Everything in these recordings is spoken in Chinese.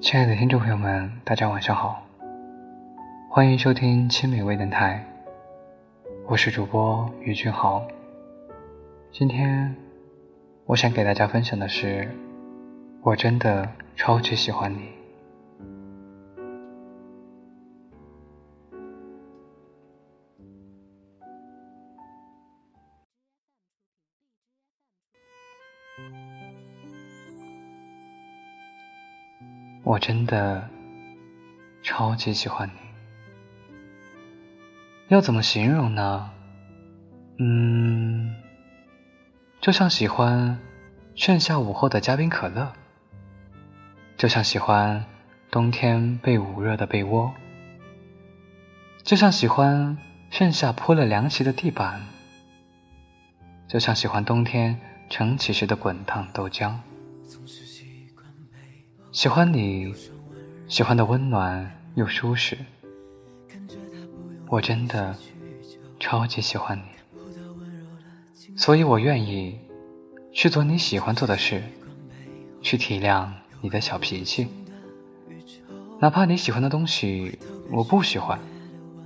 亲爱的听众朋友们，大家晚上好，欢迎收听青美微电台，我是主播于俊豪。今天我想给大家分享的是，我真的超级喜欢你。我真的超级喜欢你，要怎么形容呢？嗯，就像喜欢盛夏午后的加冰可乐，就像喜欢冬天被捂热的被窝，就像喜欢盛夏铺了凉席的地板，就像喜欢冬天盛起时的滚烫豆浆。喜欢你，喜欢的温暖又舒适，我真的超级喜欢你，所以我愿意去做你喜欢做的事，去体谅你的小脾气，哪怕你喜欢的东西我不喜欢，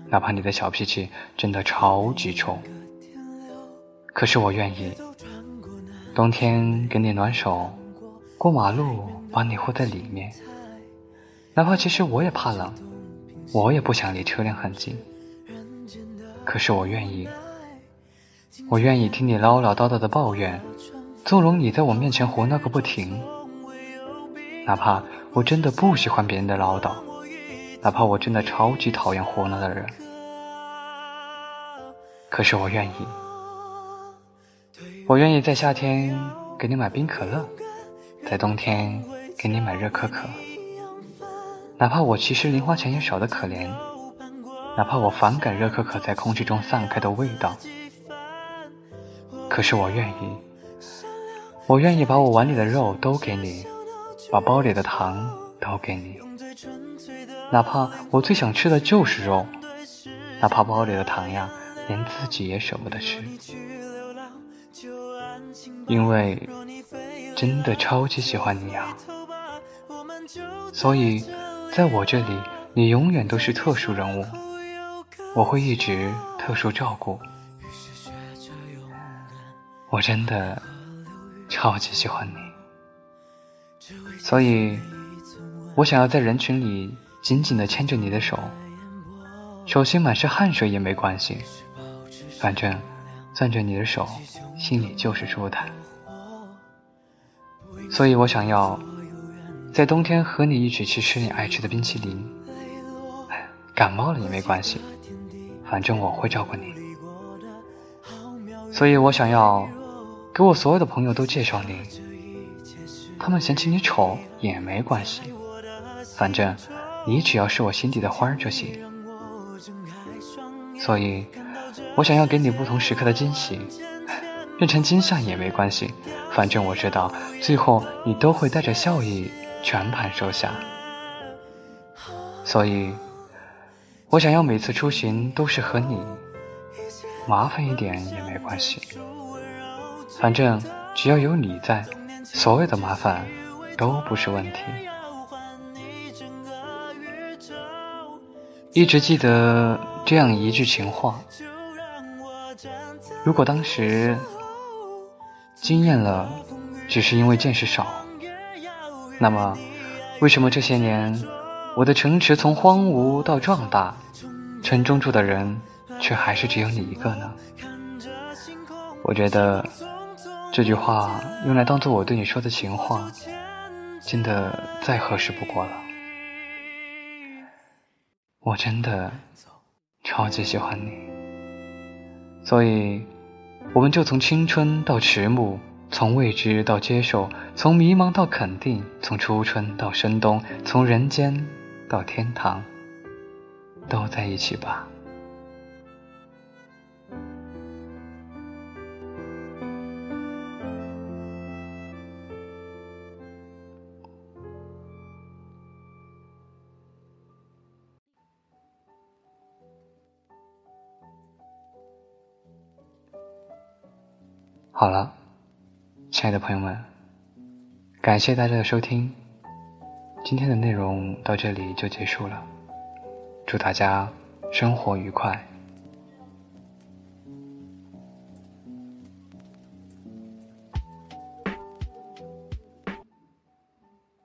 哪怕你的小脾气真的超级冲，可是我愿意冬天给你暖手，过马路。把你护在里面，哪怕其实我也怕冷，我也不想离车辆很近。可是我愿意，我愿意听你唠唠叨叨的抱怨，纵容你在我面前胡闹个不停。哪怕我真的不喜欢别人的唠叨，哪怕我真的超级讨厌胡闹的人，可是我愿意，我愿意在夏天给你买冰可乐，在冬天。给你买热可可，哪怕我其实零花钱也少得可怜，哪怕我反感热可可在空气中散开的味道，可是我愿意，我愿意把我碗里的肉都给你，把包里的糖都给你，哪怕我最想吃的就是肉，哪怕包里的糖呀，连自己也舍不得吃，因为真的超级喜欢你呀。所以，在我这里，你永远都是特殊人物，我会一直特殊照顾。我真的超级喜欢你，所以，我想要在人群里紧紧地牵着你的手，手心满是汗水也没关系，反正攥着你的手，心里就是舒坦。所以我想要。在冬天和你一起去吃你爱吃的冰淇淋，感冒了也没关系，反正我会照顾你。所以我想要给我所有的朋友都介绍你，他们嫌弃你丑也没关系，反正你只要是我心底的花儿就行。所以，我想要给你不同时刻的惊喜，变成惊吓也没关系，反正我知道最后你都会带着笑意。全盘收下，所以，我想要每次出行都是和你，麻烦一点也没关系，反正只要有你在，所有的麻烦都不是问题。一直记得这样一句情话：如果当时惊艳了，只是因为见识少。那么，为什么这些年，我的城池从荒芜到壮大，城中住的人却还是只有你一个呢？我觉得这句话用来当做我对你说的情话，真的再合适不过了。我真的超级喜欢你，所以我们就从青春到迟暮。从未知到接受，从迷茫到肯定，从初春到深冬，从人间到天堂，都在一起吧。好了，亲爱的朋友们，感谢大家的收听，今天的内容到这里就结束了。祝大家生活愉快。